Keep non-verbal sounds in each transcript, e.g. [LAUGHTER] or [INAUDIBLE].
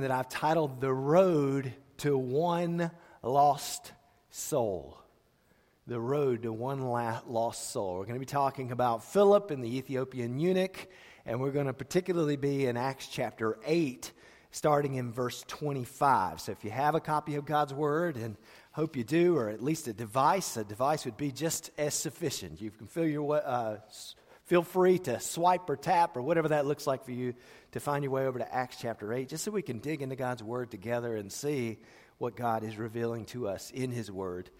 that I've titled The Road to One Lost Soul. The Road to One Lost Soul. We're going to be talking about Philip and the Ethiopian eunuch, and we're going to particularly be in Acts chapter 8, starting in verse 25. So if you have a copy of God's Word, and hope you do, or at least a device, a device would be just as sufficient. You can fill your uh, feel free to swipe or tap or whatever that looks like for you to find your way over to Acts chapter 8, just so we can dig into God's Word together and see what God is revealing to us in His Word.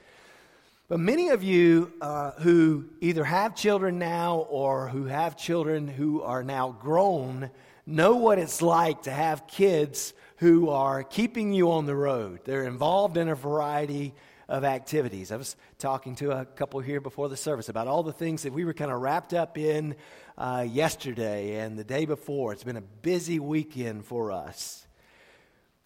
But many of you uh, who either have children now or who have children who are now grown know what it's like to have kids who are keeping you on the road. They're involved in a variety of activities. I was talking to a couple here before the service about all the things that we were kind of wrapped up in uh, yesterday and the day before. It's been a busy weekend for us.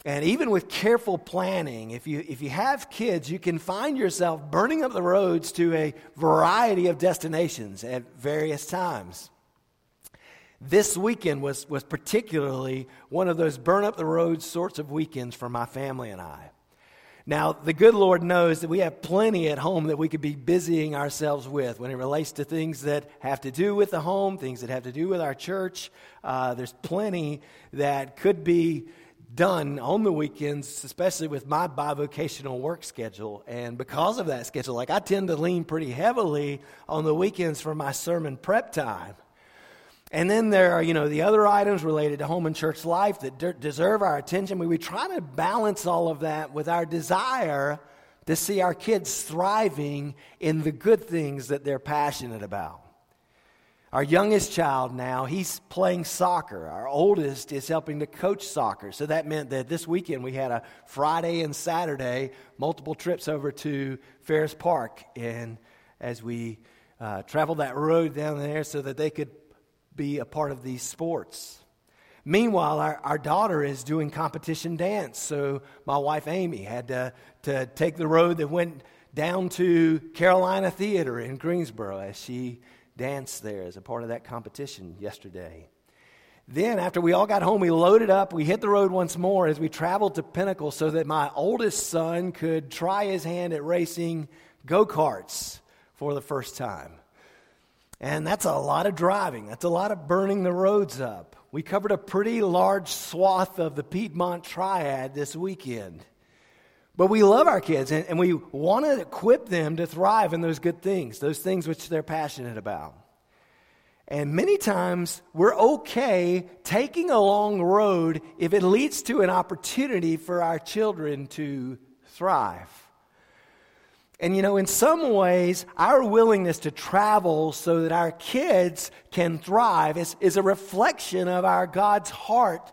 And even with careful planning, if you, if you have kids, you can find yourself burning up the roads to a variety of destinations at various times. This weekend was, was particularly one of those burn up the roads sorts of weekends for my family and I. Now, the good Lord knows that we have plenty at home that we could be busying ourselves with when it relates to things that have to do with the home, things that have to do with our church. Uh, there's plenty that could be done on the weekends, especially with my bivocational work schedule. And because of that schedule, like I tend to lean pretty heavily on the weekends for my sermon prep time. And then there are, you know, the other items related to home and church life that de- deserve our attention. We, we try to balance all of that with our desire to see our kids thriving in the good things that they're passionate about. Our youngest child now, he's playing soccer. Our oldest is helping to coach soccer. So that meant that this weekend we had a Friday and Saturday, multiple trips over to Ferris Park. And as we uh, traveled that road down there so that they could be a part of these sports. Meanwhile, our, our daughter is doing competition dance, so my wife Amy had to, to take the road that went down to Carolina Theater in Greensboro as she danced there as a part of that competition yesterday. Then, after we all got home, we loaded up. We hit the road once more as we traveled to Pinnacle so that my oldest son could try his hand at racing go karts for the first time. And that's a lot of driving. That's a lot of burning the roads up. We covered a pretty large swath of the Piedmont Triad this weekend. But we love our kids and, and we want to equip them to thrive in those good things, those things which they're passionate about. And many times we're okay taking a long road if it leads to an opportunity for our children to thrive. And you know, in some ways, our willingness to travel so that our kids can thrive is, is a reflection of our God's heart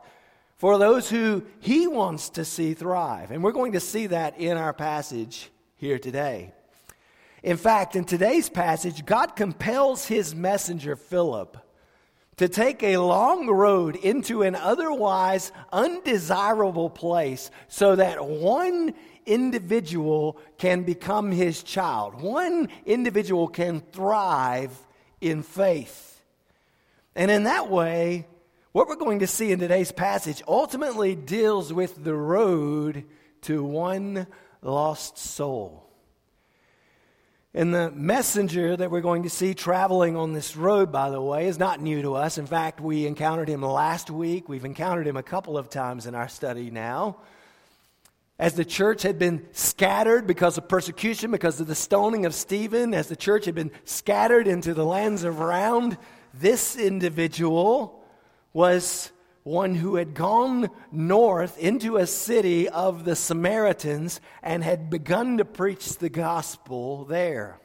for those who He wants to see thrive. And we're going to see that in our passage here today. In fact, in today's passage, God compels His messenger, Philip, to take a long road into an otherwise undesirable place so that one individual can become his child. One individual can thrive in faith. And in that way, what we're going to see in today's passage ultimately deals with the road to one lost soul. And the messenger that we're going to see traveling on this road, by the way, is not new to us. In fact, we encountered him last week. We've encountered him a couple of times in our study now as the church had been scattered because of persecution, because of the stoning of Stephen, as the church had been scattered into the lands around, this individual was one who had gone north into a city of the Samaritans and had begun to preach the gospel there.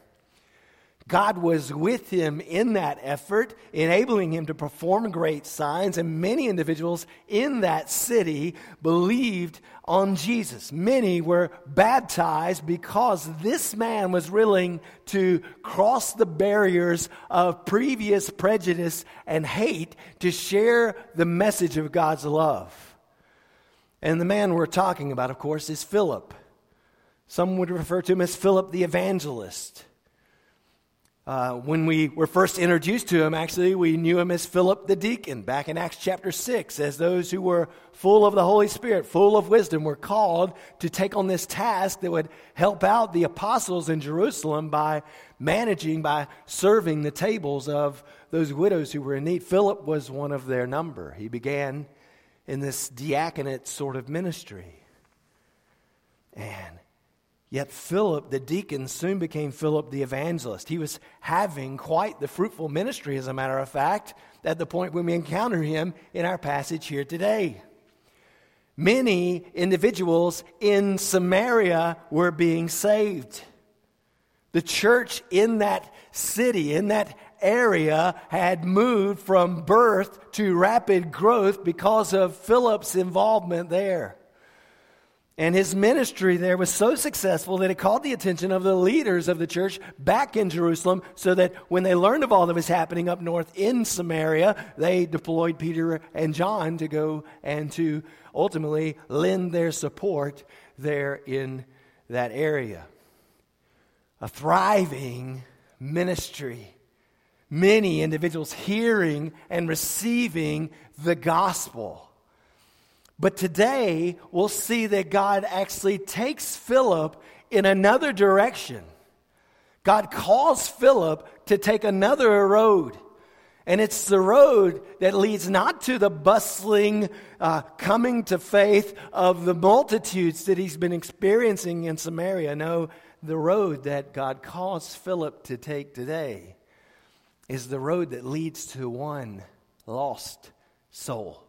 God was with him in that effort, enabling him to perform great signs, and many individuals in that city believed on Jesus. Many were baptized because this man was willing to cross the barriers of previous prejudice and hate to share the message of God's love. And the man we're talking about, of course, is Philip. Some would refer to him as Philip the evangelist. Uh, when we were first introduced to him, actually, we knew him as Philip the deacon back in Acts chapter 6, as those who were full of the Holy Spirit, full of wisdom, were called to take on this task that would help out the apostles in Jerusalem by managing, by serving the tables of those widows who were in need. Philip was one of their number. He began in this diaconate sort of ministry. And Yet Philip, the deacon, soon became Philip the evangelist. He was having quite the fruitful ministry, as a matter of fact, at the point when we encounter him in our passage here today. Many individuals in Samaria were being saved. The church in that city, in that area, had moved from birth to rapid growth because of Philip's involvement there. And his ministry there was so successful that it called the attention of the leaders of the church back in Jerusalem, so that when they learned of all that was happening up north in Samaria, they deployed Peter and John to go and to ultimately lend their support there in that area. A thriving ministry. Many individuals hearing and receiving the gospel. But today, we'll see that God actually takes Philip in another direction. God calls Philip to take another road. And it's the road that leads not to the bustling uh, coming to faith of the multitudes that he's been experiencing in Samaria. No, the road that God calls Philip to take today is the road that leads to one lost soul.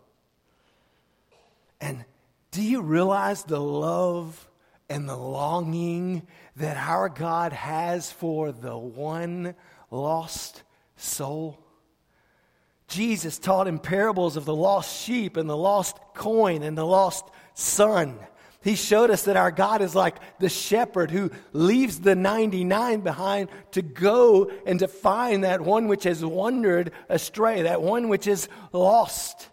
And do you realize the love and the longing that our God has for the one lost soul? Jesus taught in parables of the lost sheep and the lost coin and the lost son. He showed us that our God is like the shepherd who leaves the 99 behind to go and to find that one which has wandered astray, that one which is lost.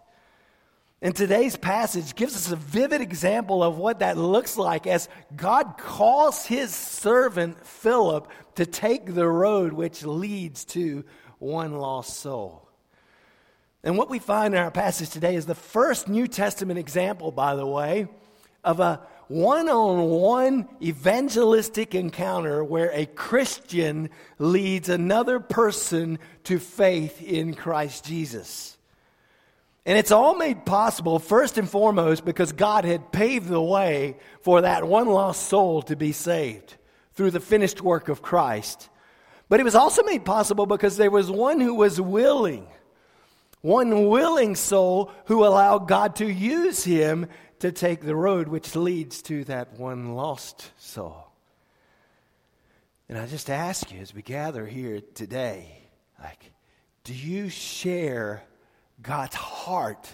And today's passage gives us a vivid example of what that looks like as God calls his servant Philip to take the road which leads to one lost soul. And what we find in our passage today is the first New Testament example, by the way, of a one on one evangelistic encounter where a Christian leads another person to faith in Christ Jesus. And it's all made possible, first and foremost, because God had paved the way for that one lost soul to be saved through the finished work of Christ. But it was also made possible because there was one who was willing, one willing soul who allowed God to use him to take the road which leads to that one lost soul. And I just ask you as we gather here today, like, do you share God's heart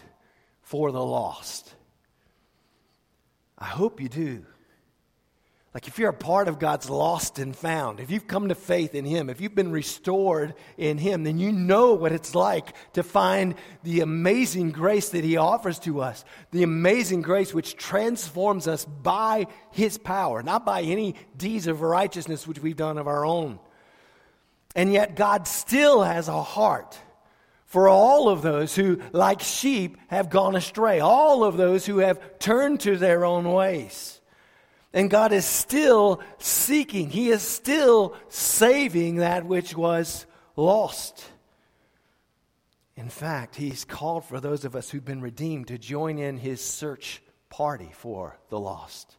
for the lost. I hope you do. Like if you're a part of God's lost and found, if you've come to faith in Him, if you've been restored in Him, then you know what it's like to find the amazing grace that He offers to us. The amazing grace which transforms us by His power, not by any deeds of righteousness which we've done of our own. And yet God still has a heart for all of those who, like sheep, have gone astray, all of those who have turned to their own ways. And God is still seeking, He is still saving that which was lost. In fact, He's called for those of us who've been redeemed to join in His search party for the lost.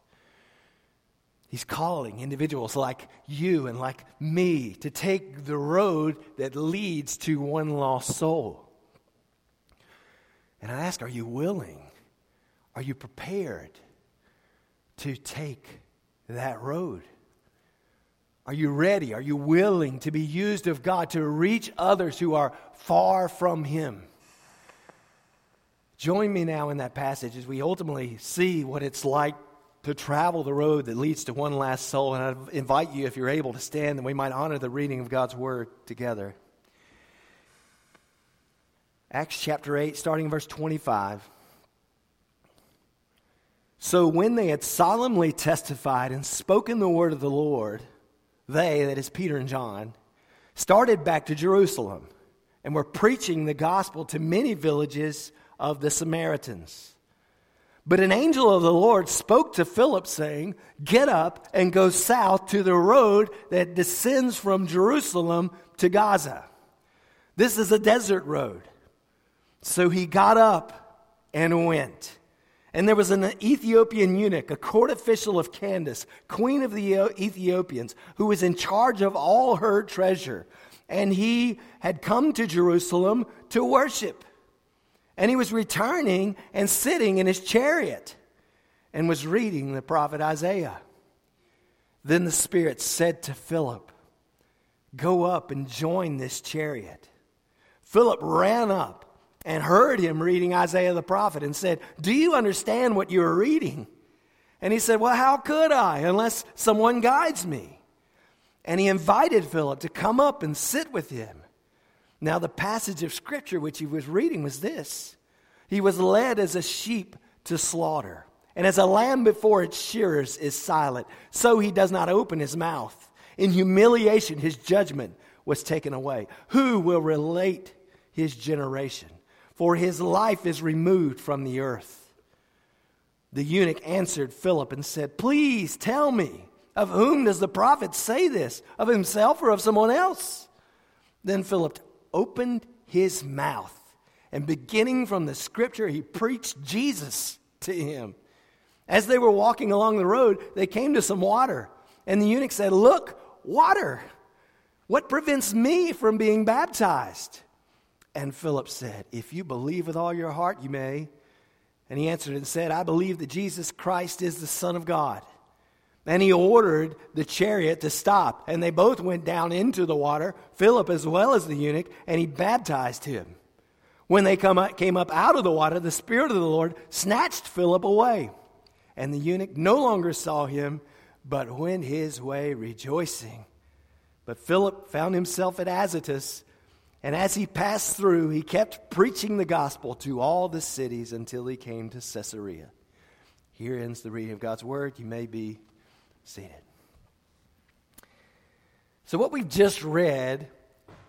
He's calling individuals like you and like me to take the road that leads to one lost soul. And I ask, are you willing? Are you prepared to take that road? Are you ready? Are you willing to be used of God to reach others who are far from Him? Join me now in that passage as we ultimately see what it's like to travel the road that leads to one last soul. And I invite you, if you're able, to stand and we might honor the reading of God's word together. Acts chapter 8, starting in verse 25. So when they had solemnly testified and spoken the word of the Lord, they, that is Peter and John, started back to Jerusalem and were preaching the gospel to many villages of the Samaritans. But an angel of the Lord spoke to Philip, saying, Get up and go south to the road that descends from Jerusalem to Gaza. This is a desert road. So he got up and went. And there was an Ethiopian eunuch, a court official of Candace, queen of the Ethiopians, who was in charge of all her treasure. And he had come to Jerusalem to worship. And he was returning and sitting in his chariot and was reading the prophet Isaiah. Then the Spirit said to Philip, Go up and join this chariot. Philip ran up and heard him reading Isaiah the prophet and said, Do you understand what you're reading? And he said, Well, how could I unless someone guides me? And he invited Philip to come up and sit with him. Now, the passage of scripture which he was reading was this He was led as a sheep to slaughter, and as a lamb before its shearers is silent, so he does not open his mouth. In humiliation, his judgment was taken away. Who will relate his generation? For his life is removed from the earth. The eunuch answered Philip and said, Please tell me, of whom does the prophet say this? Of himself or of someone else? Then Philip opened his mouth, and beginning from the scripture, he preached Jesus to him. As they were walking along the road, they came to some water, and the eunuch said, Look, water. What prevents me from being baptized? And Philip said, If you believe with all your heart, you may. And he answered and said, I believe that Jesus Christ is the Son of God. And he ordered the chariot to stop. And they both went down into the water, Philip as well as the eunuch, and he baptized him. When they come up, came up out of the water, the Spirit of the Lord snatched Philip away. And the eunuch no longer saw him, but went his way rejoicing. But Philip found himself at Azotus, and as he passed through, he kept preaching the gospel to all the cities until he came to Caesarea. Here ends the reading of God's word. You may be seated. So, what we've just read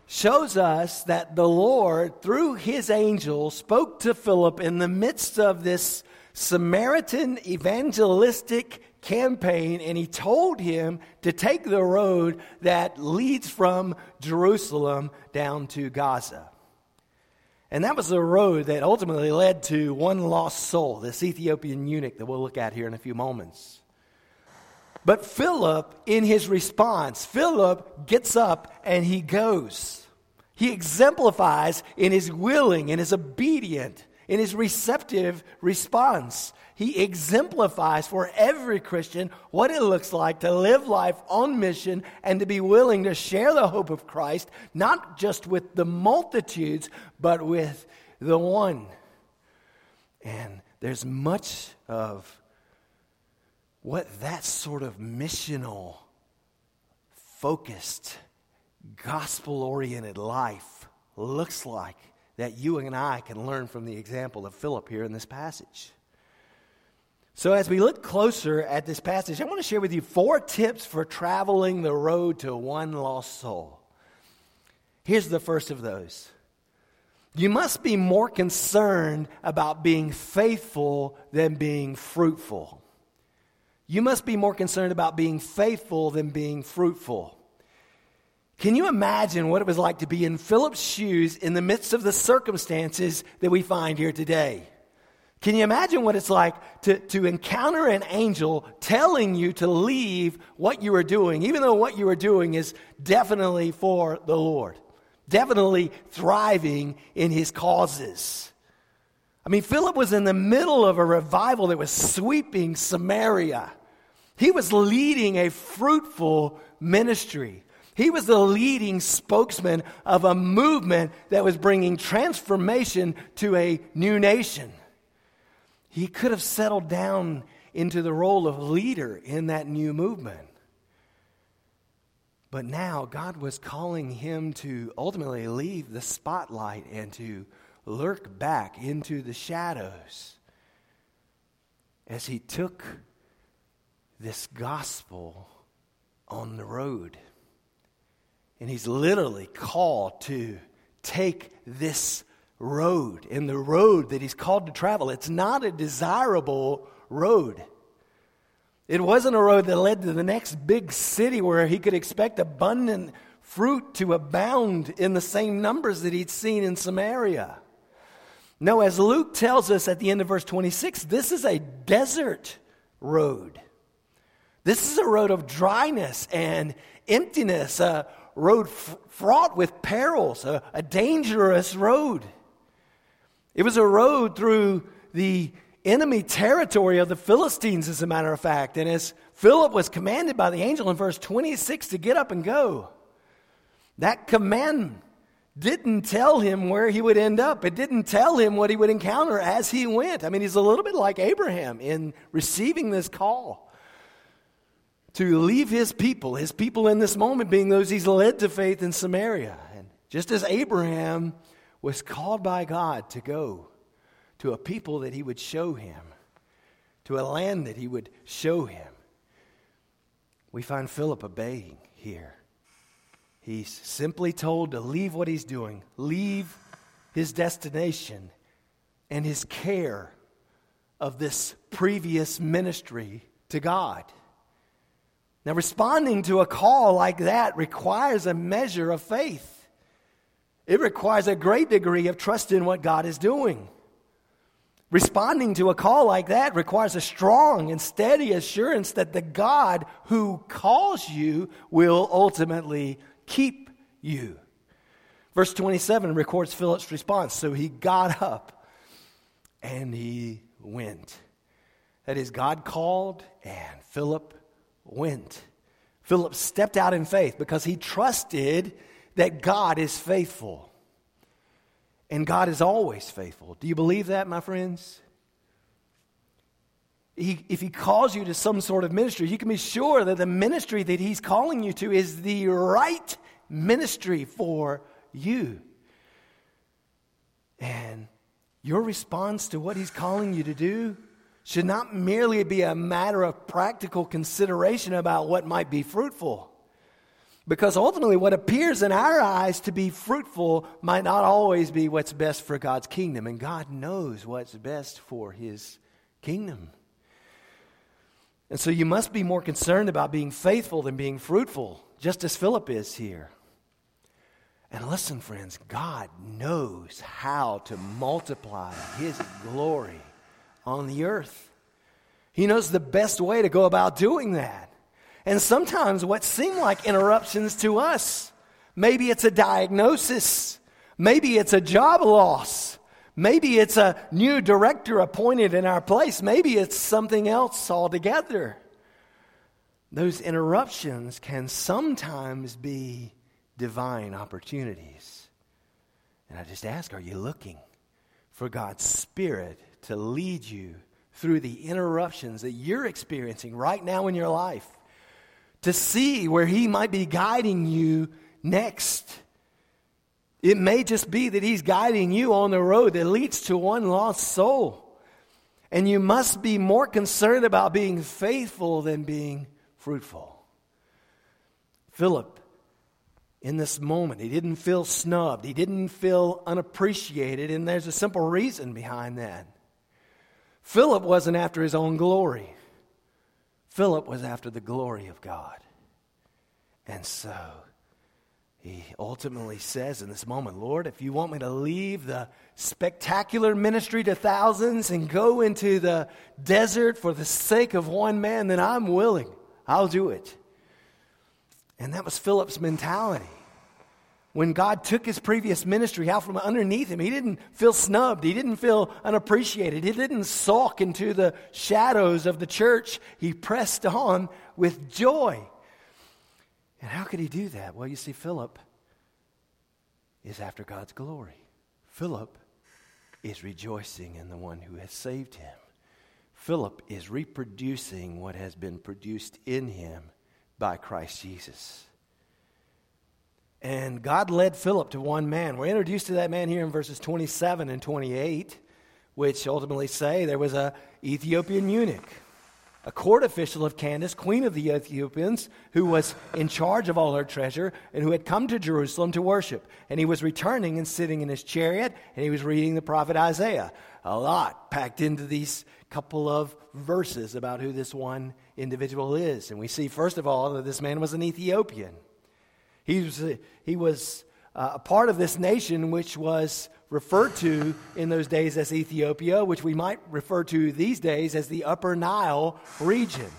shows us that the Lord, through his angel, spoke to Philip in the midst of this Samaritan evangelistic campaign, and he told him to take the road that leads from Jerusalem down to Gaza. And that was the road that ultimately led to one lost soul, this Ethiopian eunuch that we'll look at here in a few moments. But Philip, in his response, Philip gets up and he goes. He exemplifies in his willing, in his obedient, in his receptive response. He exemplifies for every Christian what it looks like to live life on mission and to be willing to share the hope of Christ, not just with the multitudes, but with the one. And there's much of what that sort of missional, focused, gospel oriented life looks like that you and I can learn from the example of Philip here in this passage. So, as we look closer at this passage, I want to share with you four tips for traveling the road to one lost soul. Here's the first of those you must be more concerned about being faithful than being fruitful. You must be more concerned about being faithful than being fruitful. Can you imagine what it was like to be in Philip's shoes in the midst of the circumstances that we find here today? Can you imagine what it's like to, to encounter an angel telling you to leave what you are doing, even though what you are doing is definitely for the Lord, definitely thriving in his causes? I mean, Philip was in the middle of a revival that was sweeping Samaria. He was leading a fruitful ministry. He was the leading spokesman of a movement that was bringing transformation to a new nation. He could have settled down into the role of leader in that new movement. But now God was calling him to ultimately leave the spotlight and to lurk back into the shadows as he took this gospel on the road. And he's literally called to take this road. And the road that he's called to travel, it's not a desirable road. It wasn't a road that led to the next big city where he could expect abundant fruit to abound in the same numbers that he'd seen in Samaria. No, as Luke tells us at the end of verse 26, this is a desert road. This is a road of dryness and emptiness, a road f- fraught with perils, a, a dangerous road. It was a road through the enemy territory of the Philistines, as a matter of fact. And as Philip was commanded by the angel in verse 26 to get up and go, that command didn't tell him where he would end up. It didn't tell him what he would encounter as he went. I mean, he's a little bit like Abraham in receiving this call to leave his people, his people in this moment being those he's led to faith in Samaria. And just as Abraham was called by God to go to a people that he would show him, to a land that he would show him, we find Philip obeying here. He's simply told to leave what he's doing, leave his destination and his care of this previous ministry to God. Now, responding to a call like that requires a measure of faith. It requires a great degree of trust in what God is doing. Responding to a call like that requires a strong and steady assurance that the God who calls you will ultimately keep you. Verse 27 records Philip's response. So he got up and he went. That is, God called and Philip went. Philip stepped out in faith because he trusted that God is faithful. And God is always faithful. Do you believe that, my friends? He, if he calls you to some sort of ministry, you can be sure that the ministry that he's calling you to is the right ministry for you. And your response to what he's calling you to do should not merely be a matter of practical consideration about what might be fruitful. Because ultimately, what appears in our eyes to be fruitful might not always be what's best for God's kingdom. And God knows what's best for his kingdom. And so you must be more concerned about being faithful than being fruitful, just as Philip is here. And listen, friends, God knows how to multiply his glory on the earth. He knows the best way to go about doing that. And sometimes what seem like interruptions to us, maybe it's a diagnosis, maybe it's a job loss, maybe it's a new director appointed in our place, maybe it's something else altogether. Those interruptions can sometimes be divine opportunities. And I just ask, are you looking for God's Spirit to lead you through the interruptions that you're experiencing right now in your life to see where He might be guiding you next. It may just be that He's guiding you on the road that leads to one lost soul. And you must be more concerned about being faithful than being fruitful. Philip, in this moment, he didn't feel snubbed, he didn't feel unappreciated, and there's a simple reason behind that. Philip wasn't after his own glory. Philip was after the glory of God. And so he ultimately says in this moment, Lord, if you want me to leave the spectacular ministry to thousands and go into the desert for the sake of one man, then I'm willing. I'll do it. And that was Philip's mentality when God took his previous ministry out from underneath him, he didn't feel snubbed. He didn't feel unappreciated. He didn't sulk into the shadows of the church. He pressed on with joy. And how could he do that? Well, you see, Philip is after God's glory. Philip is rejoicing in the one who has saved him. Philip is reproducing what has been produced in him by Christ Jesus. And God led Philip to one man. We're introduced to that man here in verses 27 and 28, which ultimately say there was a Ethiopian eunuch. A court official of Candace, queen of the Ethiopians, who was in charge of all her treasure and who had come to Jerusalem to worship. And he was returning and sitting in his chariot, and he was reading the prophet Isaiah. A lot packed into these couple of verses about who this one individual is. And we see, first of all, that this man was an Ethiopian. He was, he was uh, a part of this nation which was referred to in those days as Ethiopia, which we might refer to these days as the Upper Nile region.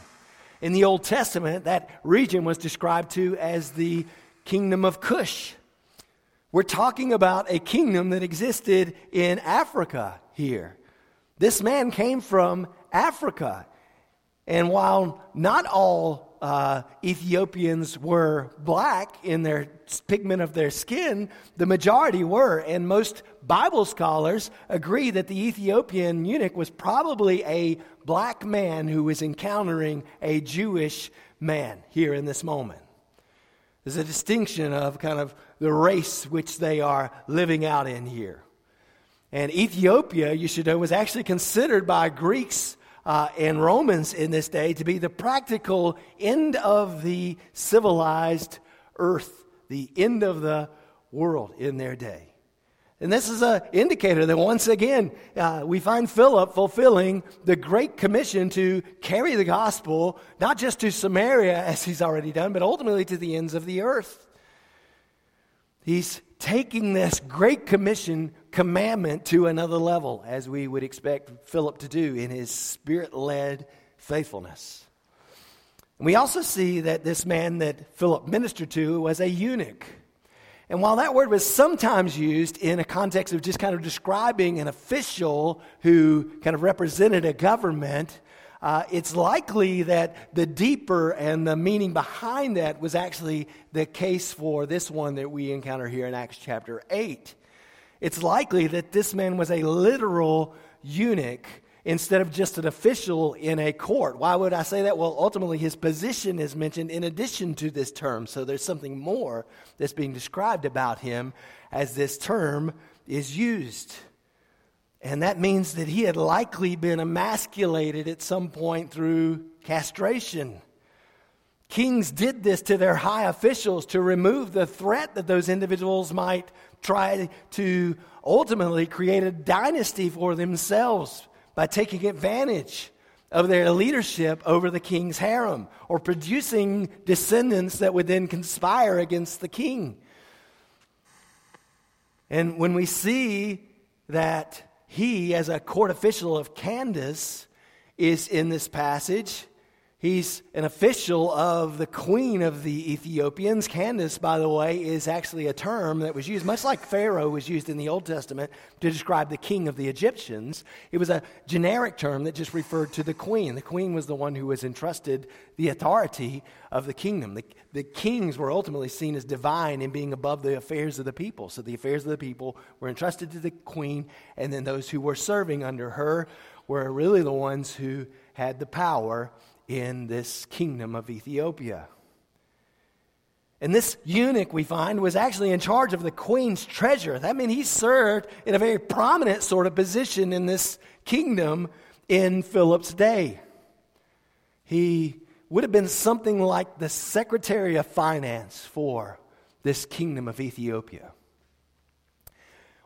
In the Old Testament, that region was described to as the kingdom of Cush. We're talking about a kingdom that existed in Africa here. This man came from Africa. And while not all uh, Ethiopians were black in their pigment of their skin, the majority were. And most Bible scholars agree that the Ethiopian eunuch was probably a black man who was encountering a Jewish man here in this moment. There's a distinction of kind of the race which they are living out in here. And Ethiopia, you should know, was actually considered by Greeks uh, and Romans in this day to be the practical end of the civilized earth, the end of the world in their day. And this is an indicator that once again, uh, we find Philip fulfilling the Great Commission to carry the gospel, not just to Samaria, [LAUGHS] as he's already done, but ultimately to the ends of the earth. He's taking this Great Commission commandment to another level, as we would expect Philip to do in his spirit led faithfulness. And we also see that this man that Philip ministered to was a eunuch. And while that word was sometimes used in a context of just kind of describing an official who kind of represented a government, uh, it's likely that the deeper and the meaning behind that was actually the case for this one that we encounter here in Acts chapter 8. It's likely that this man was a literal eunuch instead of just an official in a court. Why would I say that? Well, ultimately, his position is mentioned in addition to this term. So there's something more that's being described about him as this term is used. And that means that he had likely been emasculated at some point through castration. Kings did this to their high officials to remove the threat that those individuals might try to ultimately create a dynasty for themselves by taking advantage of their leadership over the king's harem or producing descendants that would then conspire against the king. And when we see that he, as a court official of Candace, is in this passage, He's an official of the queen of the Ethiopians. Candace, by the way, is actually a term that was used, much like Pharaoh was used in the Old Testament to describe the king of the Egyptians. It was a generic term that just referred to the queen. The queen was the one who was entrusted the authority of the kingdom. The, the kings were ultimately seen as divine in being above the affairs of the people. So the affairs of the people were entrusted to the queen, and then those who were serving under her were really the ones who had the power in this kingdom of Ethiopia. And this eunuch, we find, was actually in charge of the queen's treasure. That means he served in a very prominent sort of position in this kingdom in Philip's day. He would have been something like the secretary of finance for this kingdom of Ethiopia.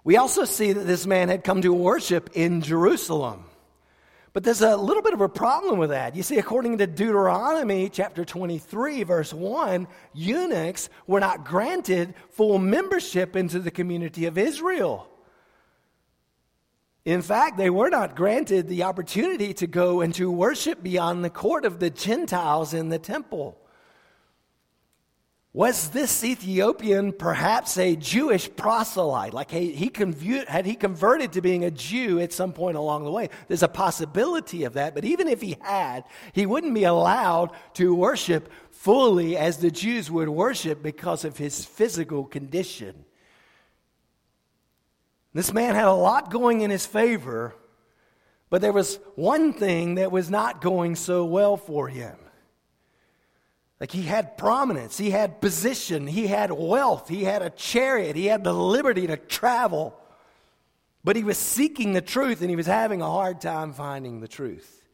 We also see that this man had come to worship in Jerusalem. But there's a little bit of a problem with that. You see, according to Deuteronomy chapter 23, verse 1, eunuchs were not granted full membership into the community of Israel. In fact, they were not granted the opportunity to go and to worship beyond the court of the Gentiles in the temple. Was this Ethiopian perhaps a Jewish proselyte? Like he, he convu- had he converted to being a Jew at some point along the way? There's a possibility of that, but even if he had, he wouldn't be allowed to worship fully as the Jews would worship because of his physical condition. This man had a lot going in his favor, but there was one thing that was not going so well for him. Like he had prominence, he had position, he had wealth, he had a chariot, he had the liberty to travel. But he was seeking the truth and he was having a hard time finding the truth.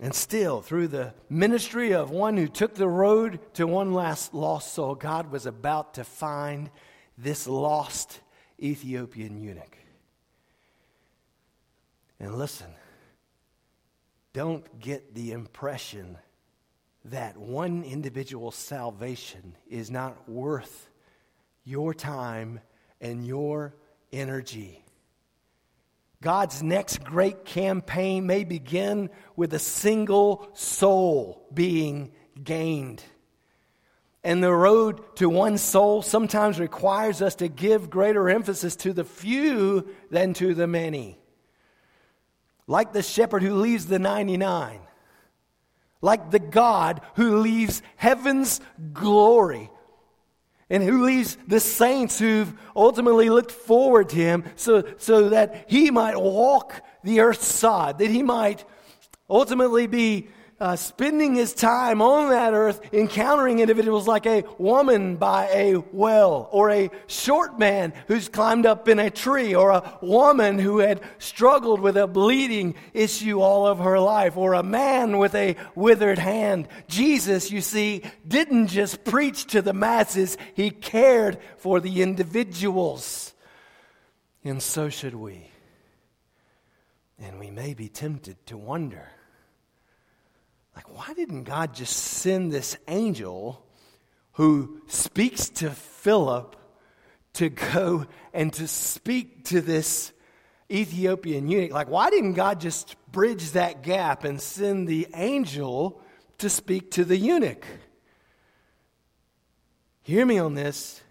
And still, through the ministry of one who took the road to one last lost soul, God was about to find this lost Ethiopian eunuch. And listen, don't get the impression that one individual's salvation is not worth your time and your energy. God's next great campaign may begin with a single soul being gained. And the road to one soul sometimes requires us to give greater emphasis to the few than to the many. Like the shepherd who leaves the 99, like the God who leaves heaven's glory and who leaves the saints who've ultimately looked forward to him so, so that he might walk the earth's sod, that he might ultimately be uh, spending his time on that earth encountering individuals like a woman by a well, or a short man who's climbed up in a tree, or a woman who had struggled with a bleeding issue all of her life, or a man with a withered hand. Jesus, you see, didn't just preach to the masses, he cared for the individuals. And so should we. And we may be tempted to wonder like, why didn't God just send this angel who speaks to Philip to go and to speak to this Ethiopian eunuch? Like, why didn't God just bridge that gap and send the angel to speak to the eunuch? Hear me on this.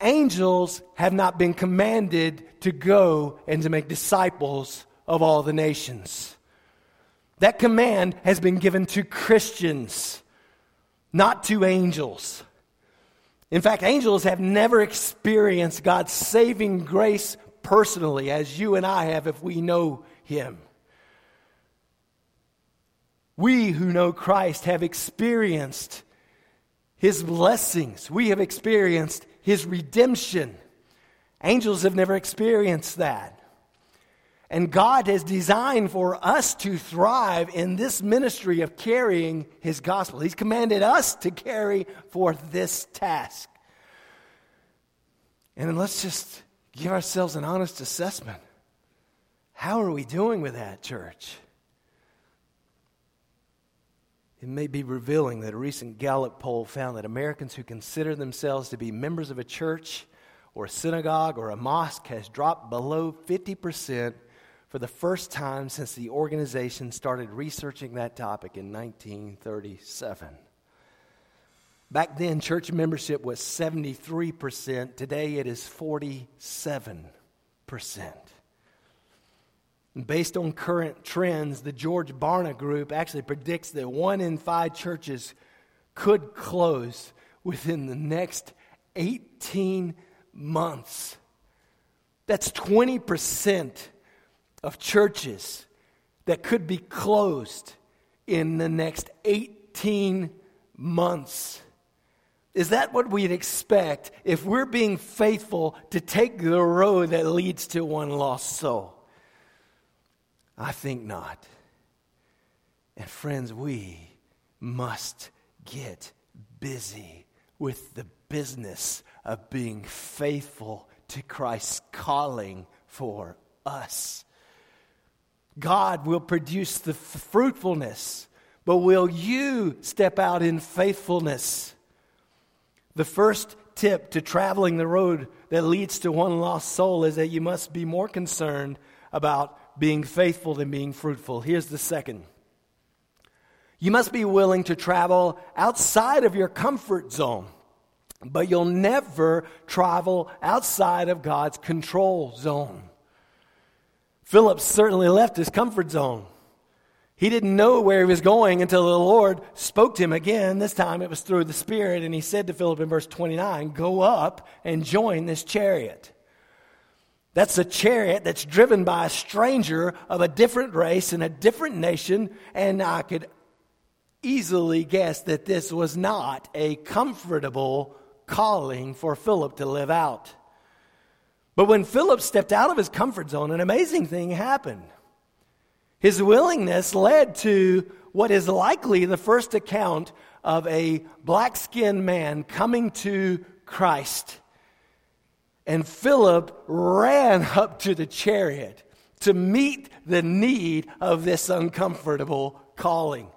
Angels have not been commanded to go and to make disciples of all the nations. That command has been given to Christians, not to angels. In fact, angels have never experienced God's saving grace personally, as you and I have if we know Him. We who know Christ have experienced His blessings, we have experienced His redemption. Angels have never experienced that. And God has designed for us to thrive in this ministry of carrying His gospel. He's commanded us to carry forth this task. And let's just give ourselves an honest assessment. How are we doing with that, church? It may be revealing that a recent Gallup poll found that Americans who consider themselves to be members of a church or a synagogue or a mosque has dropped below 50% for the first time since the organization started researching that topic in 1937. Back then, church membership was 73%. Today, it is 47%. Based on current trends, the George Barna Group actually predicts that one in five churches could close within the next 18 months. That's 20% of churches that could be closed in the next 18 months. Is that what we'd expect if we're being faithful to take the road that leads to one lost soul? I think not. And friends, we must get busy with the business of being faithful to Christ's calling for us. God will produce the fruitfulness, but will you step out in faithfulness? The first tip to traveling the road that leads to one lost soul is that you must be more concerned about being faithful than being fruitful. Here's the second you must be willing to travel outside of your comfort zone, but you'll never travel outside of God's control zone. Philip certainly left his comfort zone. He didn't know where he was going until the Lord spoke to him again. This time it was through the Spirit, and he said to Philip in verse 29 Go up and join this chariot. That's a chariot that's driven by a stranger of a different race and a different nation, and I could easily guess that this was not a comfortable calling for Philip to live out. But when Philip stepped out of his comfort zone, an amazing thing happened. His willingness led to what is likely the first account of a black skinned man coming to Christ. And Philip ran [LAUGHS] up to the chariot to meet the need of this uncomfortable calling.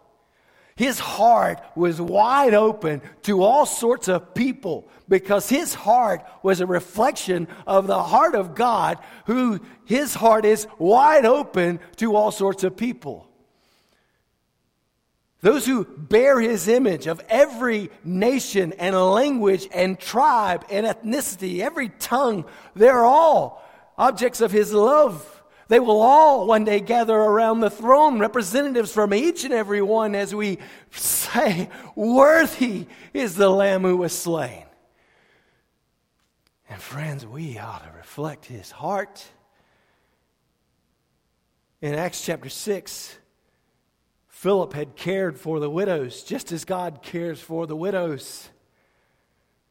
His heart was wide open to all sorts of people because his heart was a reflection of the heart of God, who his heart is wide open to all sorts of people. Those who bear his image of every nation and language and tribe and ethnicity, every tongue, they're all objects of his love. They will all one day gather around the throne, representatives from each and every one, as we say, Worthy is the Lamb who was slain. And friends, we ought to reflect his heart. In Acts chapter 6, Philip had cared for the widows just as God cares for the widows.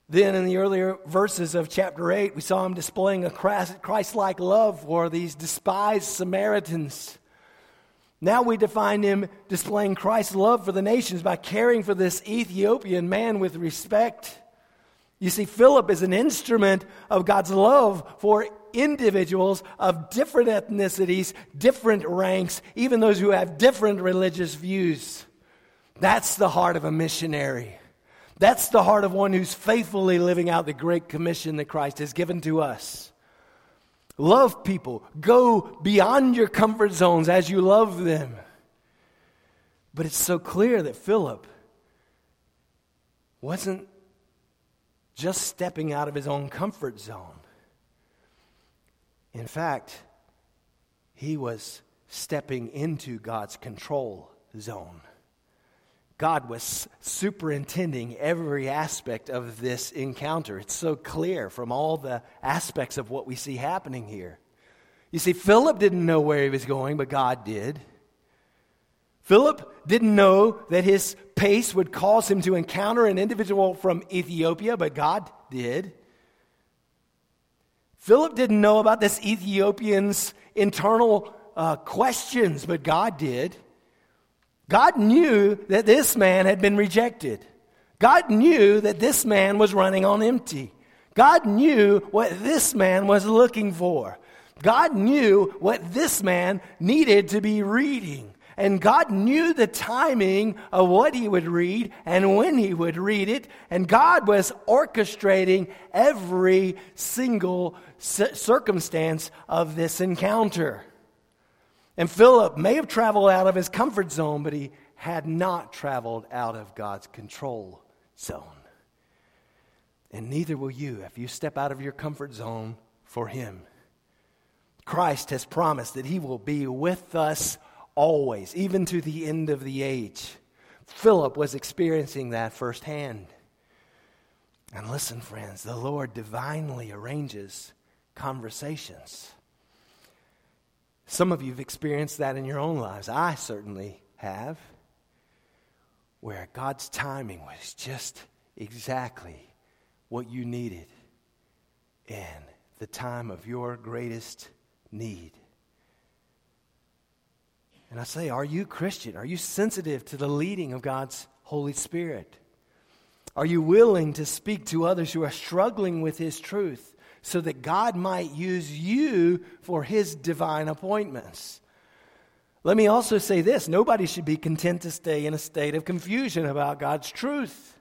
Then, in the earlier verses of chapter 8, we saw him displaying a Christ like love for these despised Samaritans. Now we define him displaying Christ's love for the nations by caring for this Ethiopian man with respect. You see, Philip is an instrument of God's love for individuals of different ethnicities, different ranks, even those who have different religious views. That's the heart of a missionary. That's the heart of one who's faithfully living out the great commission that Christ has given to us. Love people. Go beyond your comfort zones as you love them. But it's so clear that Philip wasn't just stepping out of his own comfort zone. In fact, he was stepping into God's control zone. God was superintending every aspect of this encounter. It's so clear from all the aspects of what we see happening here. You see, Philip didn't know where he was going, but God did. Philip didn't know that his pace would cause him to encounter an individual from Ethiopia, but God did. Philip didn't know about this Ethiopian's internal uh, questions, but God did. God knew that this man had been rejected. God knew that this man was running on empty. God knew what this man was looking for. God knew what this man needed to be reading. And God knew the timing of what he would read and when he would read it. And God was orchestrating every single circumstance of this encounter. And Philip may have traveled out of his comfort zone, but he had not traveled out of God's control zone. And neither will you if you step out of your comfort zone for him. Christ has promised that he will be with us always, even to the end of the age. Philip was experiencing that firsthand. And listen, friends, the Lord divinely arranges conversations. Some of you have experienced that in your own lives. I certainly have. Where God's timing was just exactly what you needed in the time of your greatest need. And I say, are you Christian? Are you sensitive to the leading of God's Holy Spirit? Are you willing to speak to others who are struggling with His truth? So that God might use you for his divine appointments. Let me also say this nobody should be content to stay in a state of confusion about God's truth.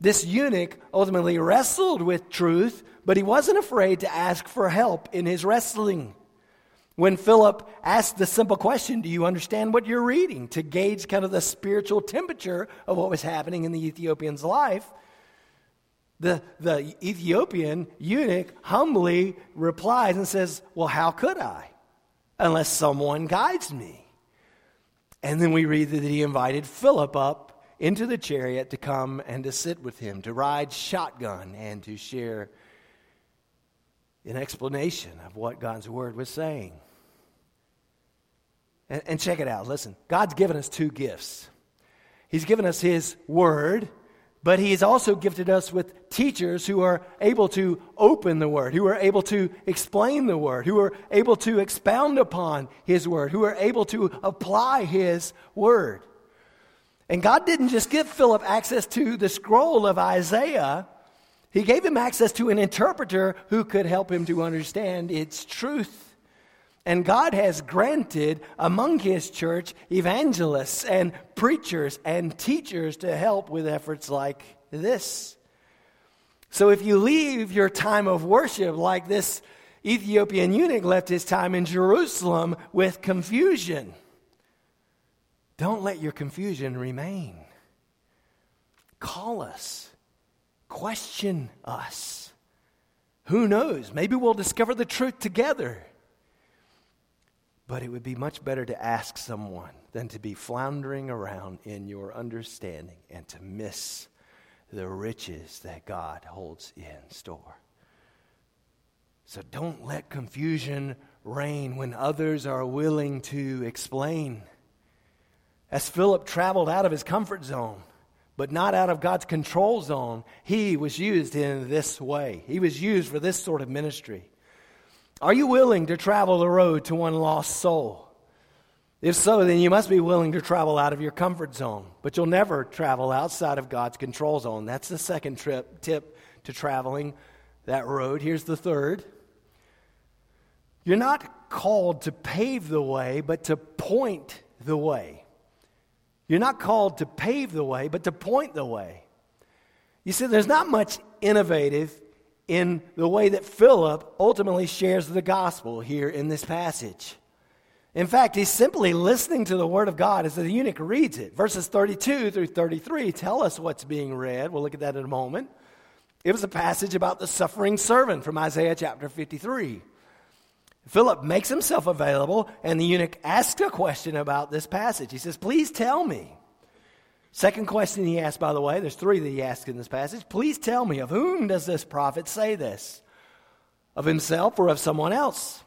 This eunuch ultimately wrestled with truth, but he wasn't afraid to ask for help in his wrestling. When Philip asked the simple question, Do you understand what you're reading? to gauge kind of the spiritual temperature of what was happening in the Ethiopian's life, the, the Ethiopian eunuch humbly replies and says, Well, how could I? Unless someone guides me. And then we read that he invited Philip up into the chariot to come and to sit with him, to ride shotgun, and to share an explanation of what God's word was saying. And, and check it out. Listen, God's given us two gifts. He's given us his word But He has also gifted us with teachers who are able to open the Word, who are able to explain the Word, who are able to expound upon His Word, who are able to apply His Word. And God didn't just give Philip access to the scroll of Isaiah, He gave him access to an interpreter who could help him to understand its truth. And God has granted among His church evangelists and preachers and teachers to help with efforts like this. So if you leave your time of worship like this Ethiopian eunuch left his time in Jerusalem with confusion, don't let your confusion remain. Call us, question us. Who knows? Maybe we'll discover the truth together. But it would be much better to ask someone than to be floundering around in your understanding and to miss the riches that God holds in store. So don't let confusion reign when others are willing to explain. As Philip traveled out of his comfort zone, but not out of God's control zone, he was used in this way. He was used for this sort of ministry. Are you willing to travel the road to one lost soul? If so, then you must be willing to travel out of your comfort zone. But you'll never travel outside of God's control zone. That's the second trip, tip to traveling that road. Here's the third. You're not called to pave the way, but to point the way. You're not called to pave the way, but to point the way. You see, there's not much innovative in the way that Philip ultimately shares the gospel here in this passage. In fact, he's simply listening to the word of God as the eunuch reads it. Verses 32 through 33 tell us what's being read. We'll look at that in a moment. It was a passage about the suffering servant from Isaiah chapter 53. Philip makes himself available, and the eunuch asks a question about this passage. He says, Please tell me. Second question he asked, by the way, there's three that he asked in this passage. Please tell me, of whom does this prophet say this? Of himself or of someone else?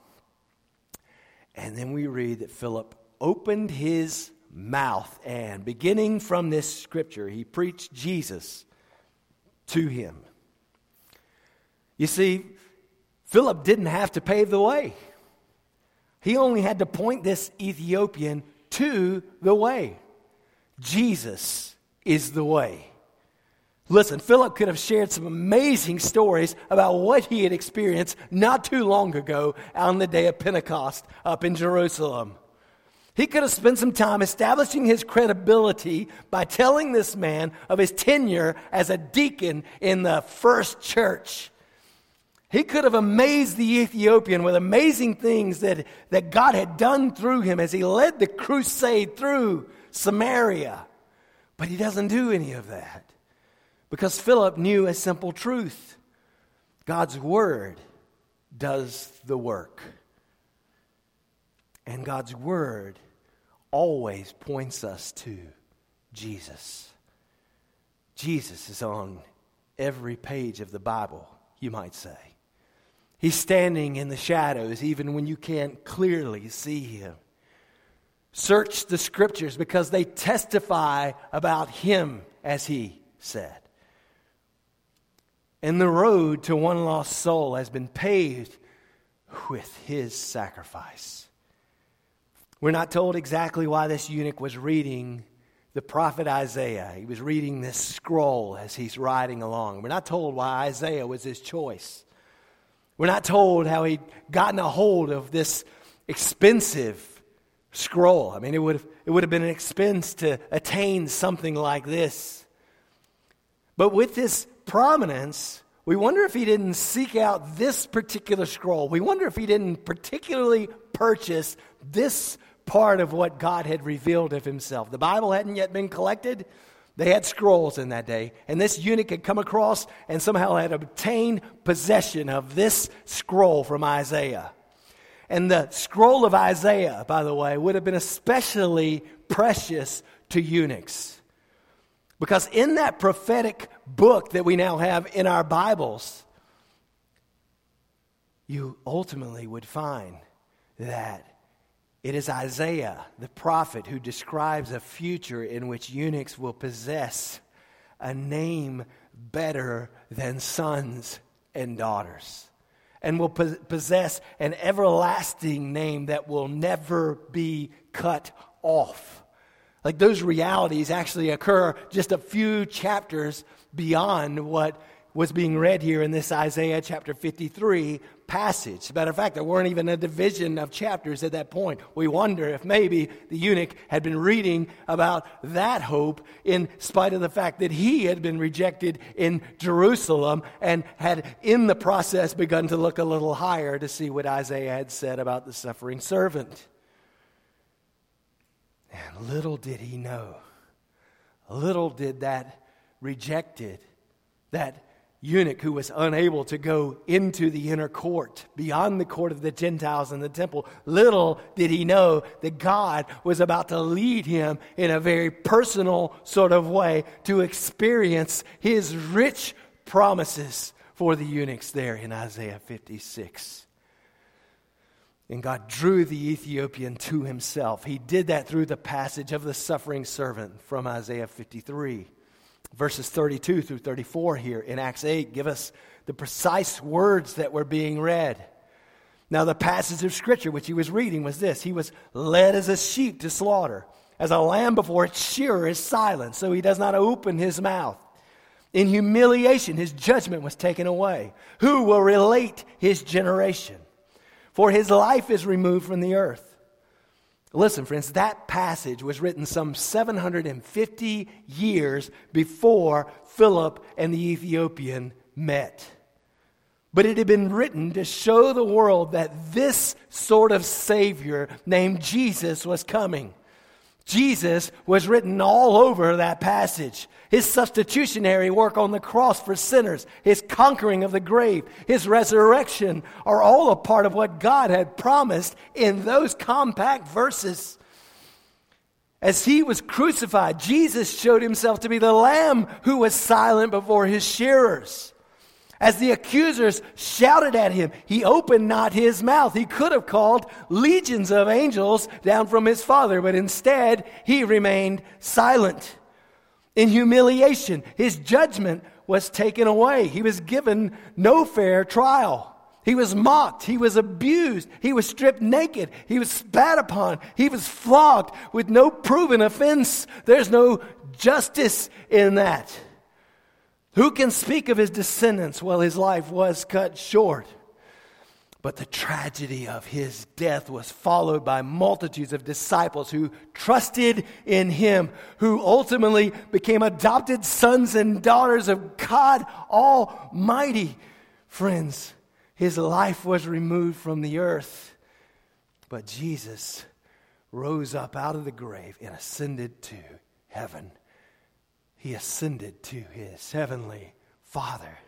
And then we read that Philip opened his mouth, and beginning from this scripture, he preached Jesus to him. You see, Philip didn't have to pave the way, he only had to point this Ethiopian to the way. Jesus is the way. Listen, Philip could have shared some amazing stories about what he had experienced not too long ago on the day of Pentecost up in Jerusalem. He could have spent some time establishing his credibility by telling this man of his tenure as a deacon in the first church. He could have amazed the Ethiopian with amazing things that, that God had done through him as he led the crusade through Samaria. But he doesn't do any of that because Philip knew a simple truth God's word does the work. And God's word always points us to Jesus. Jesus is on every page of the Bible, you might say. He's standing in the shadows even when you can't clearly see him. Search the scriptures because they testify about him, as he said. And the road to one lost soul has been paved with his sacrifice. We're not told exactly why this eunuch was reading the prophet Isaiah. He was reading this scroll as he's riding along. We're not told why Isaiah was his choice. We're not told how he'd gotten a hold of this expensive scroll. I mean, it would have, it would have been an expense to attain something like this. But with this prominence, we wonder if he didn't seek out this particular scroll. We wonder if he didn't particularly purchase this part of what God had revealed of himself. The Bible hadn't yet been collected. They had scrolls in that day, and this eunuch had come across and somehow had obtained possession of this scroll from Isaiah. And the scroll of Isaiah, by the way, would have been especially precious to eunuchs. Because in that prophetic book that we now have in our Bibles, you ultimately would find that it is Isaiah, the prophet, who describes a future in which eunuchs will possess a name better than sons and daughters, and will possess an everlasting name that will never be cut off. Like those realities actually occur just a few chapters beyond what was being read here in this Isaiah chapter 53 passage. As a matter of fact, there weren't even a division of chapters at that point. We wonder if maybe the eunuch had been reading about that hope in spite of the fact that he had been rejected in Jerusalem and had in the process begun to look a little higher to see what Isaiah had said about the suffering servant. And little did he know, little did that rejected, that eunuch who was unable to go into the inner court, beyond the court of the Gentiles in the temple, little did he know that God was about to lead him in a very personal sort of way to experience his rich promises for the eunuchs there in Isaiah 56. And God drew the Ethiopian to himself. He did that through the passage of the suffering servant from Isaiah 53 verses 32 through 34 here in Acts 8 give us the precise words that were being read. Now, the passage of Scripture which he was reading was this He was led as a sheep to slaughter, as a lamb before its shearer is silent, so he does not open his mouth. In humiliation, his judgment was taken away. Who will relate his generation? For his life is removed from the earth. Listen, friends, that passage was written some 750 years before Philip and the Ethiopian met. But it had been written to show the world that this sort of Savior named Jesus was coming. Jesus was written all over that passage. His substitutionary work on the cross for sinners, his conquering of the grave, his resurrection are all a part of what God had promised in those compact verses. As he was crucified, Jesus showed himself to be the lamb who was silent before his shearers. As the accusers shouted at him, he opened not his mouth. He could have called legions of angels down from his Father, but instead he remained silent. In humiliation, his judgment was taken away. He was given no fair trial. He was mocked. He was abused. He was stripped naked. He was spat upon. He was flogged with no proven offense. There's no justice in that. Who can speak of his descendants? Well, his life was cut short. But the tragedy of his death was followed by multitudes of disciples who trusted in him, who ultimately became adopted sons and daughters of God Almighty. Friends, his life was removed from the earth, but Jesus rose up out of the grave and ascended to heaven he ascended to his heavenly Father.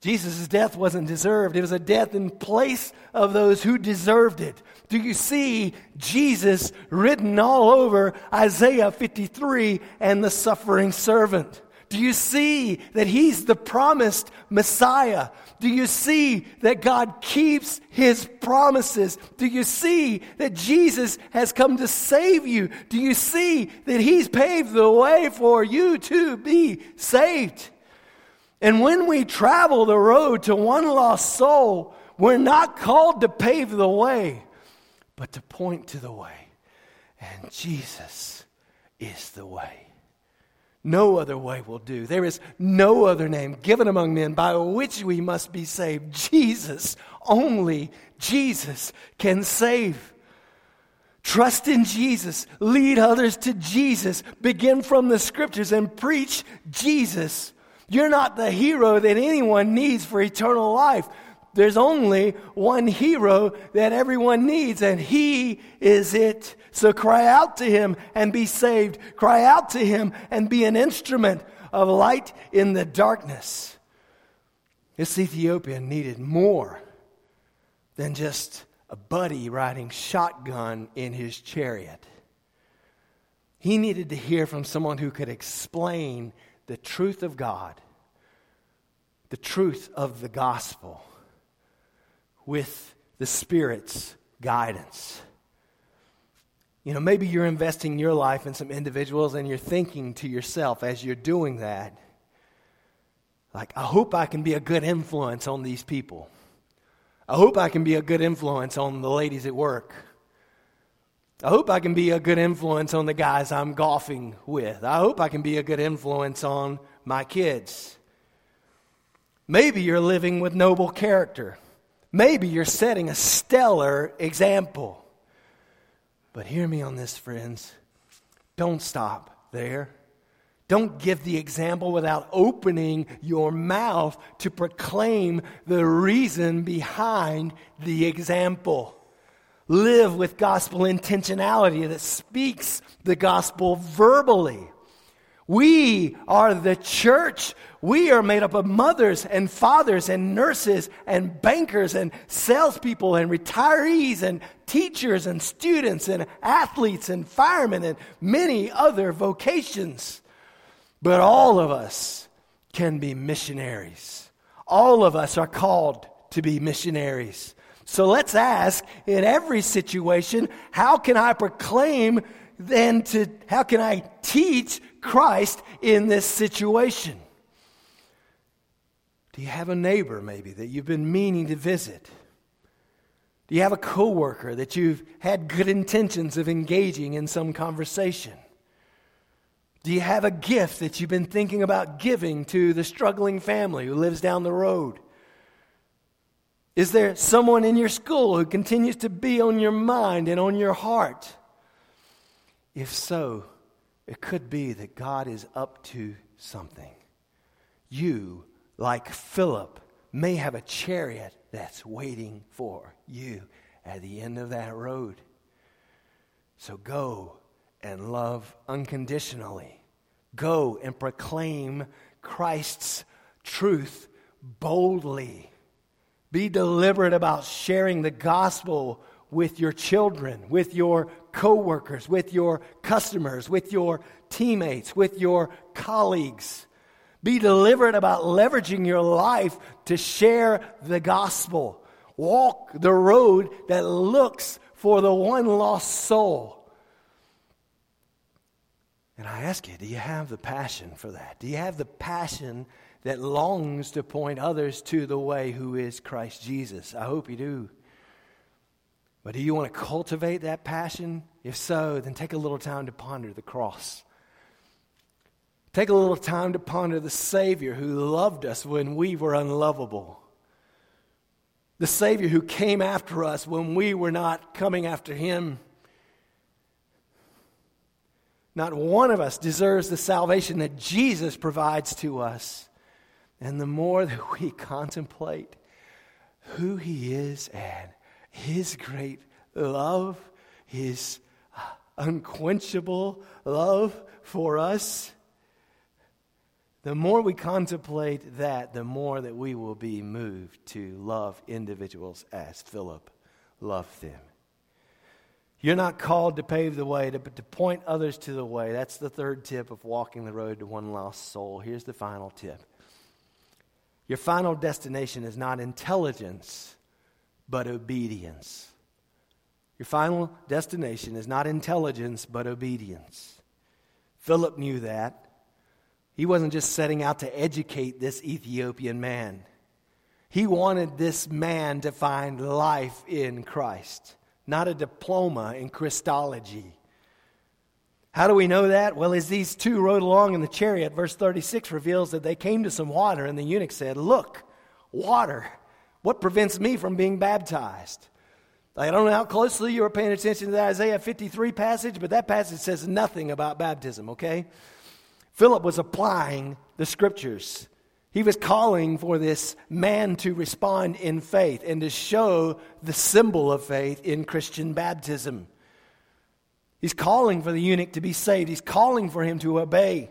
Jesus' death wasn't deserved. It was a death in place of those who deserved it. Do you see Jesus written all over Isaiah 53 and the suffering servant? Do you see that he's the promised Messiah? Do you see that God keeps his promises? Do you see that Jesus has come to save you? Do you see that he's paved the way for you to be saved? And when we travel the road to one lost soul, we're not called to pave the way, but to point to the way. And Jesus is the way. No other way will do. There is no other name given among men by which we must be saved. Jesus, only Jesus can save. Trust in Jesus. Lead others to Jesus. Begin from the scriptures and preach Jesus. You're not the hero that anyone needs for eternal life. There's only one hero that everyone needs, and he is it. So cry out to him and be saved. Cry out to him and be an instrument of light in the darkness. This Ethiopian needed more than just a buddy riding shotgun in his chariot. He needed to hear from someone who could explain the truth of God, the truth of the gospel, with the Spirit's guidance. You know, maybe you're investing your life in some individuals and you're thinking to yourself as you're doing that, like, I hope I can be a good influence on these people. I hope I can be a good influence on the ladies at work. I hope I can be a good influence on the guys I'm golfing with. I hope I can be a good influence on my kids. Maybe you're living with noble character. Maybe you're setting a stellar example. But hear me on this, friends. Don't stop there. Don't give the example without opening your mouth to proclaim the reason behind the example. Live with gospel intentionality that speaks the gospel verbally. We are the church. We are made up of mothers and fathers and nurses and bankers and salespeople and retirees and teachers and students and athletes and firemen and many other vocations. But all of us can be missionaries. All of us are called to be missionaries. So let's ask in every situation, how can I proclaim then to, how can I teach Christ in this situation? Do you have a neighbor maybe that you've been meaning to visit? Do you have a coworker that you've had good intentions of engaging in some conversation? Do you have a gift that you've been thinking about giving to the struggling family who lives down the road? Is there someone in your school who continues to be on your mind and on your heart? If so, it could be that God is up to something. You, like Philip, may have a chariot that's waiting for you at the end of that road. So go and love unconditionally. Go and proclaim Christ's truth boldly. Be deliberate about sharing the gospel with your children, with your coworkers, with your customers, with your teammates, with your colleagues. Be deliberate about leveraging your life to share the gospel. Walk the road that looks for the one lost soul. And I ask you, do you have the passion for that? Do you have the passion that longs to point others to the way who is Christ Jesus. I hope you do. But do you want to cultivate that passion? If so, then take a little time to ponder the cross. Take a little time to ponder the Savior who loved us when we were unlovable. The Savior who came after us when we were not coming after Him. Not one of us deserves the salvation that Jesus provides to us. And the more that we [LAUGHS] contemplate who He is and His great love, His uh, unquenchable love for us, the more we contemplate that, the more that we will be moved to love individuals as Philip loved them. You're not called to pave the way, but to point others to the way. That's the third tip of walking the road to one lost soul. Here's the final tip your final destination is not intelligence, but obedience. Your final destination is not intelligence, but obedience. Philip knew that. He wasn't just setting out to educate this Ethiopian man, he wanted this man to find life in Christ, not a diploma in Christology. How do we know that? Well, as these two rode along in the chariot, verse 36 reveals that they came to some water, and the eunuch said, Look, water. What prevents me from being baptized? I don't know how closely you were paying attention to the Isaiah 53 passage, but that passage says nothing about baptism, okay? Philip was applying the scriptures. He was calling for this man to respond in faith and to show the symbol of faith in Christian baptism. He's calling for the eunuch to be saved. He's calling for him to obey.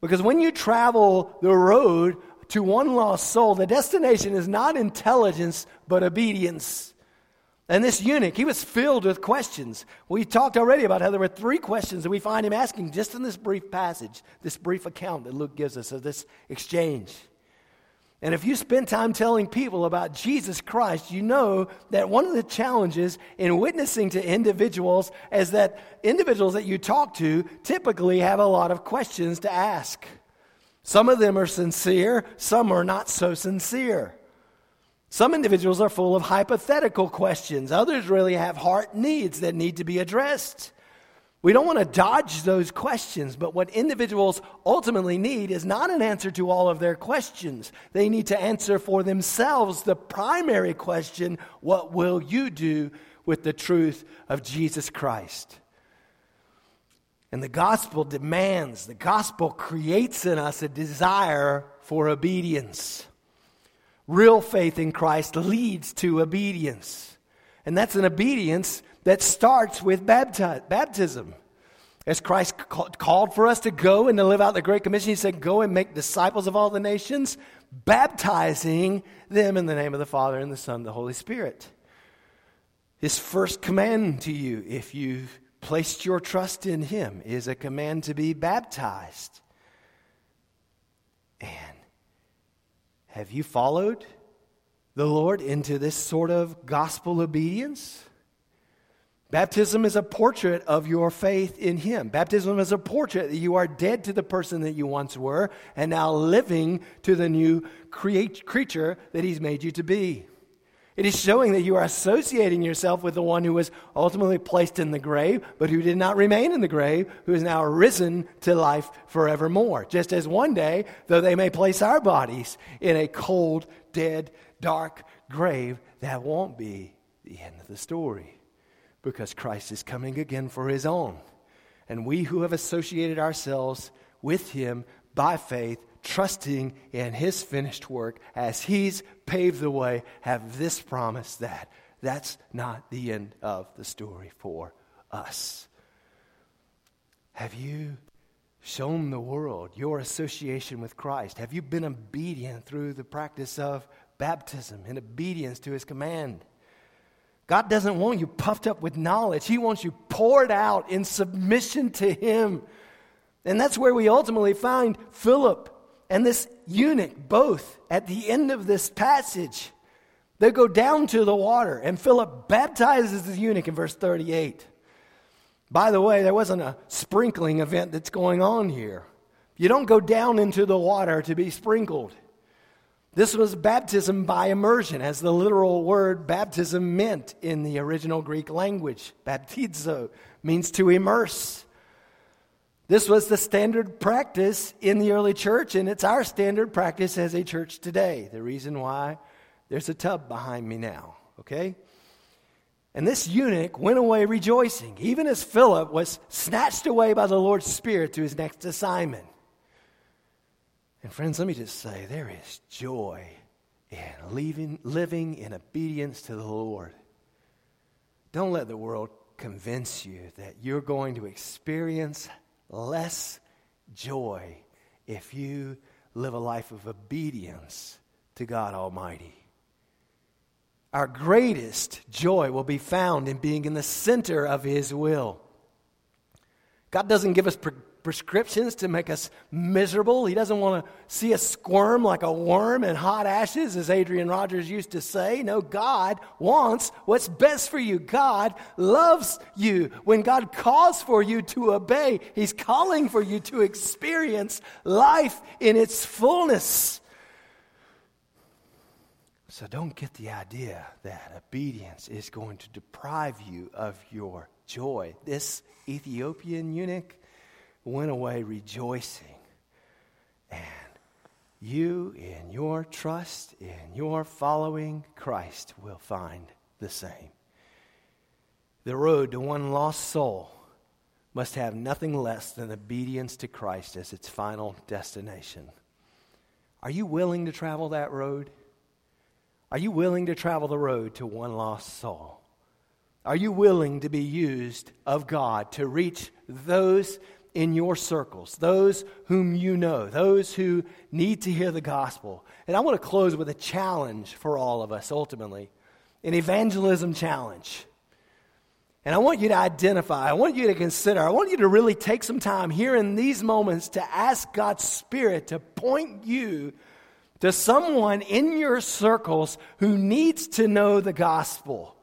Because when you travel the road to one lost soul, the destination is not intelligence, but obedience. And this eunuch, he was filled with questions. We talked already about how there were three questions that we find him asking just in this brief passage, this brief account that Luke gives us of this exchange. And if you spend time telling people about Jesus Christ, you know that one of the challenges in witnessing to individuals is that individuals that you talk to typically have a lot of questions to ask. Some of them are sincere, some are not so sincere. Some individuals are full of hypothetical questions, others really have heart needs that need to be addressed. We don't want to dodge those questions, but what individuals ultimately need is not an answer to all of their questions. They need to answer for themselves the primary question what will you do with the truth of Jesus Christ? And the gospel demands, the gospel creates in us a desire for obedience. Real faith in Christ leads to obedience. And that's an obedience that starts with bapti- baptism. As Christ called for us to go and to live out the Great Commission, He said, Go and make disciples of all the nations, baptizing them in the name of the Father and the Son and the Holy Spirit. His first command to you, if you've placed your trust in Him, is a command to be baptized. And have you followed the Lord into this sort of gospel obedience? Baptism is a portrait of your faith in Him. Baptism is a portrait that you are dead to the person that you once were and now living to the new create, creature that He's made you to be. It is showing that you are associating yourself with the one who was ultimately placed in the grave, but who did not remain in the grave, who is now risen to life forevermore. Just as one day, though they may place our bodies in a cold, dead, dark grave, that won't be the end of the story because Christ is coming again for his own. And we who have associated ourselves with him by faith, trusting in his finished work as he's paved the way, have this promise that that's not the end of the story for us. Have you shown the world your association with Christ? Have you been obedient through the practice of baptism in obedience to his command? God doesn't want you puffed up with knowledge. He wants you poured out in submission to Him. And that's where we ultimately find Philip and this eunuch both at the end of this passage. They go down to the water, and Philip baptizes the eunuch in verse 38. By the way, there wasn't a sprinkling event that's going on here. You don't go down into the water to be sprinkled. This was baptism by immersion, as the literal word baptism meant in the original Greek language. Baptizo means to immerse. This was the standard practice in the early church, and it's our standard practice as a church today. The reason why there's a tub behind me now, okay? And this eunuch went away rejoicing, even as Philip was snatched away by the Lord's Spirit to his next assignment. And friends, let me just say there is joy in leaving, living in obedience to the Lord. Don't let the world convince you that you're going to experience less joy if you live a life of obedience to God Almighty. Our greatest joy will be found in being in the center of His will. God doesn't give us prescriptions to make us miserable. He doesn't want to see us squirm like a worm in hot ashes, as Adrian Rogers used to say. No, God wants what's best for you. God loves you. When God calls for you to obey, He's calling for you to experience life in its fullness. So don't get the idea that obedience is going to deprive you of your joy. This Ethiopian eunuch went away rejoicing. And you, in your trust, in your following Christ, will find the same. The road to one lost soul must have nothing less than obedience to Christ as its final destination. Are you willing to travel that road? Are you willing to travel the road to one lost soul? Are you willing to be used of God to reach those in your circles, those whom you know, those who need to hear the gospel. And I want to close with a challenge for all of us ultimately an evangelism challenge. And I want you to identify, I want you to consider, I want you to really take some time here in these moments to ask God's Spirit to point you to someone in your circles who needs to know the gospel.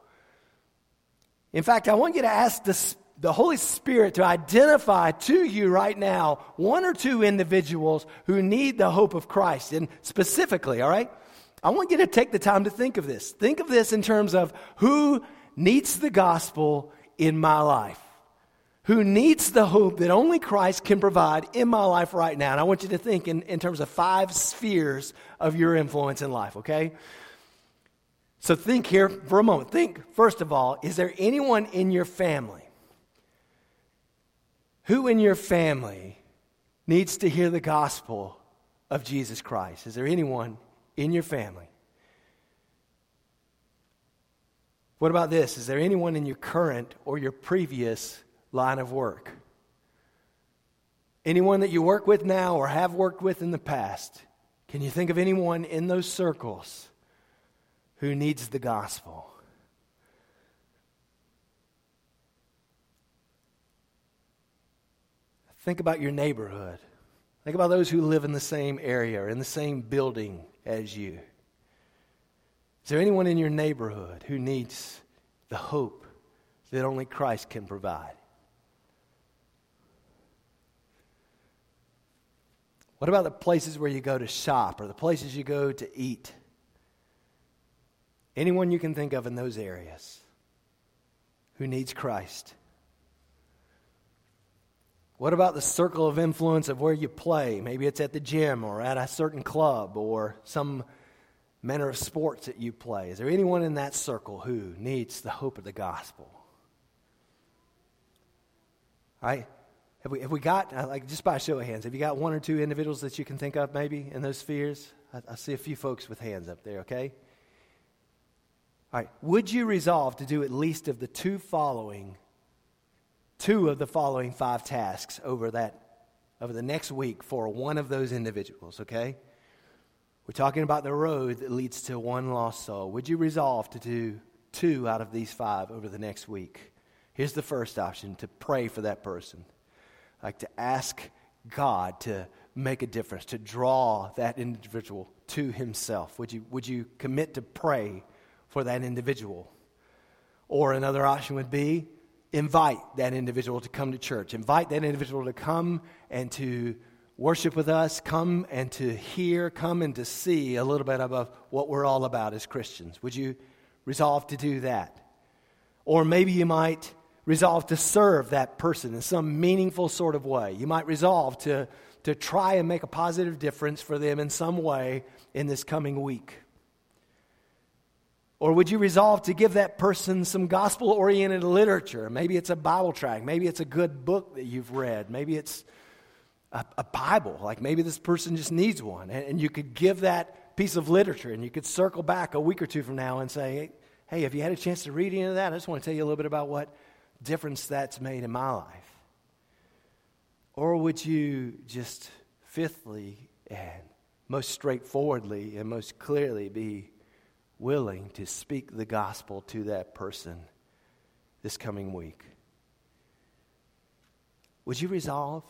In fact, I want you to ask the, the Holy Spirit to identify to you right now one or two individuals who need the hope of Christ. And specifically, all right, I want you to take the time to think of this. Think of this in terms of who needs the gospel in my life who needs the hope that only Christ can provide in my life right now. And I want you to think in, in terms of five spheres of your influence in life, okay? So think here for a moment. Think, first of all, is there anyone in your family? Who in your family needs to hear the gospel of Jesus Christ? Is there anyone in your family? What about this? Is there anyone in your current or your previous line of work. Anyone that you work with now or have worked with in the past, can you think of anyone in those circles who needs the gospel? Think about your neighborhood. Think about those who live in the same area or in the same building as you. Is there anyone in your neighborhood who needs the hope that only Christ can provide? What about the places where you go to shop or the places you go to eat? Anyone you can think of in those areas who needs Christ? What about the circle of influence of where you play? Maybe it's at the gym or at a certain club or some manner of sports that you play. Is there anyone in that circle who needs the hope of the gospel? All right? Have we, have we got, uh, like, just by show of hands, have you got one or two individuals that you can think of maybe in those spheres? I, I see a few folks with hands up there, okay? All right. Would you resolve to do at least of the two following, two of the following five tasks over that, over the next week for one of those individuals, okay? We're talking about the road that leads to one lost soul. Would you resolve to do two out of these five over the next week? Here's the first option to pray for that person like to ask God to make a difference, to draw that individual to Himself? Would you, would you commit to pray for that individual? Or another option would be invite that individual to come to church, invite that individual to come and to worship with us, come and to hear, come and to see a little bit about what we're all about as Christians. Would you resolve to do that? Or maybe you might resolve to serve that person in some meaningful sort of way. You might resolve to, to try and make a positive difference for them in some way in this coming week. Or would you resolve to give that person some gospel oriented literature? Maybe it's a Bible tract. Maybe it's a good book that you've read. Maybe it's a, a Bible. Like maybe this person just needs one. And, and, you could give that piece of literature and you could circle back a week or two from now and say, hey, have you had a chance to read any of that? I just want to tell you a little bit about what difference that's made in my life? Or would you just, fifthly and most straightforwardly and most clearly, be willing to speak the gospel to that person this coming week? Would you resolve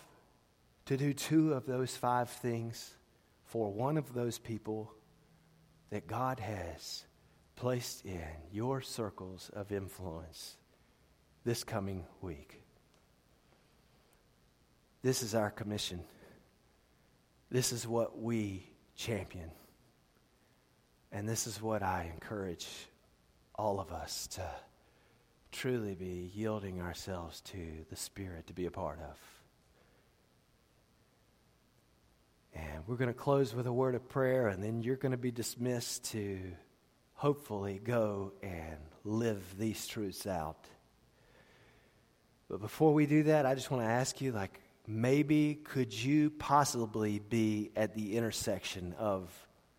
to do two of those five things for one of those people that God has placed in your circles of influence? this coming week. This is our commission. This is what we champion. And this is what I encourage all of us to truly be yielding ourselves to the Spirit to be a part of. And we're going to close with a word of prayer, and then you're going to be dismissed to hopefully go and live these truths out. But before we do that, I just want to ask you like, maybe could you possibly be at the intersection of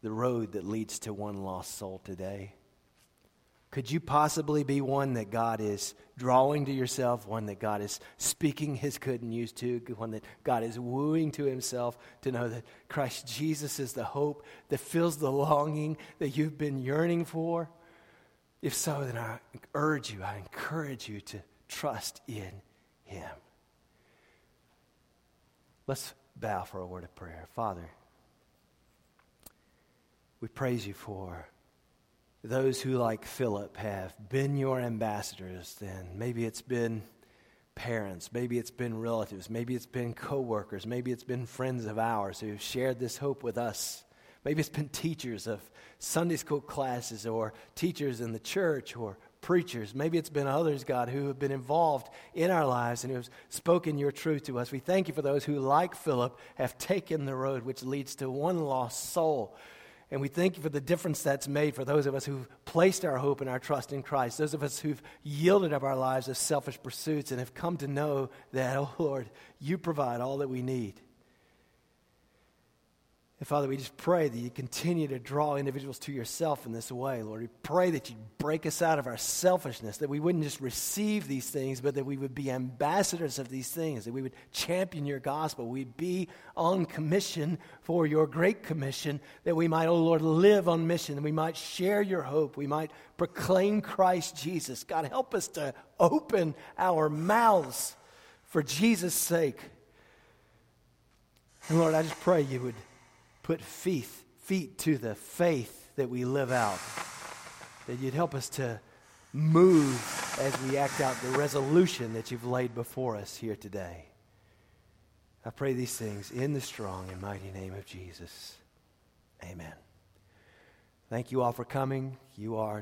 the road that leads to one lost soul today? Could you possibly be one that God is drawing to yourself, one that God is speaking his good news to, one that God is wooing to himself to know that Christ Jesus is the hope that fills the longing that you've been yearning for? If so, then I urge you, I encourage you to trust in Him. Let's bow for a word of prayer. Father, We praise you for those who, like Philip, have been your ambassadors. Then maybe it's been parents, maybe it's been relatives, maybe it's been coworkers, maybe it's been friends of ours who have shared this hope with us. Maybe it's been teachers of Sunday school classes or teachers in the church or preachers. Maybe it's been others, God, who have been involved in our lives and who have spoken your truth to us. We thank you for those who, like Philip, have taken the road which leads to one lost soul. And we thank you for the difference that's made for those of us who've placed our hope and our trust in Christ, those of us who've yielded up our lives as selfish pursuits and have come to know that, oh Lord, you provide all that we need. And Father, we just pray that you continue to draw individuals to yourself in this way, Lord. We pray that you break us out of our selfishness, that we wouldn't just receive these things, but that we would be ambassadors of these things, that we would champion your gospel. We'd be on commission for your great commission, that we might, oh Lord, live on mission, that we might share your hope, we might proclaim Christ Jesus. God, help us to open our mouths for Jesus' sake. And Lord, I just pray you would put feet, feet to the faith that we live out. That you'd help us to move as we act out the resolution that you've laid before us here today. I pray these things in the strong and mighty name of Jesus. Amen. Thank you all for coming. You are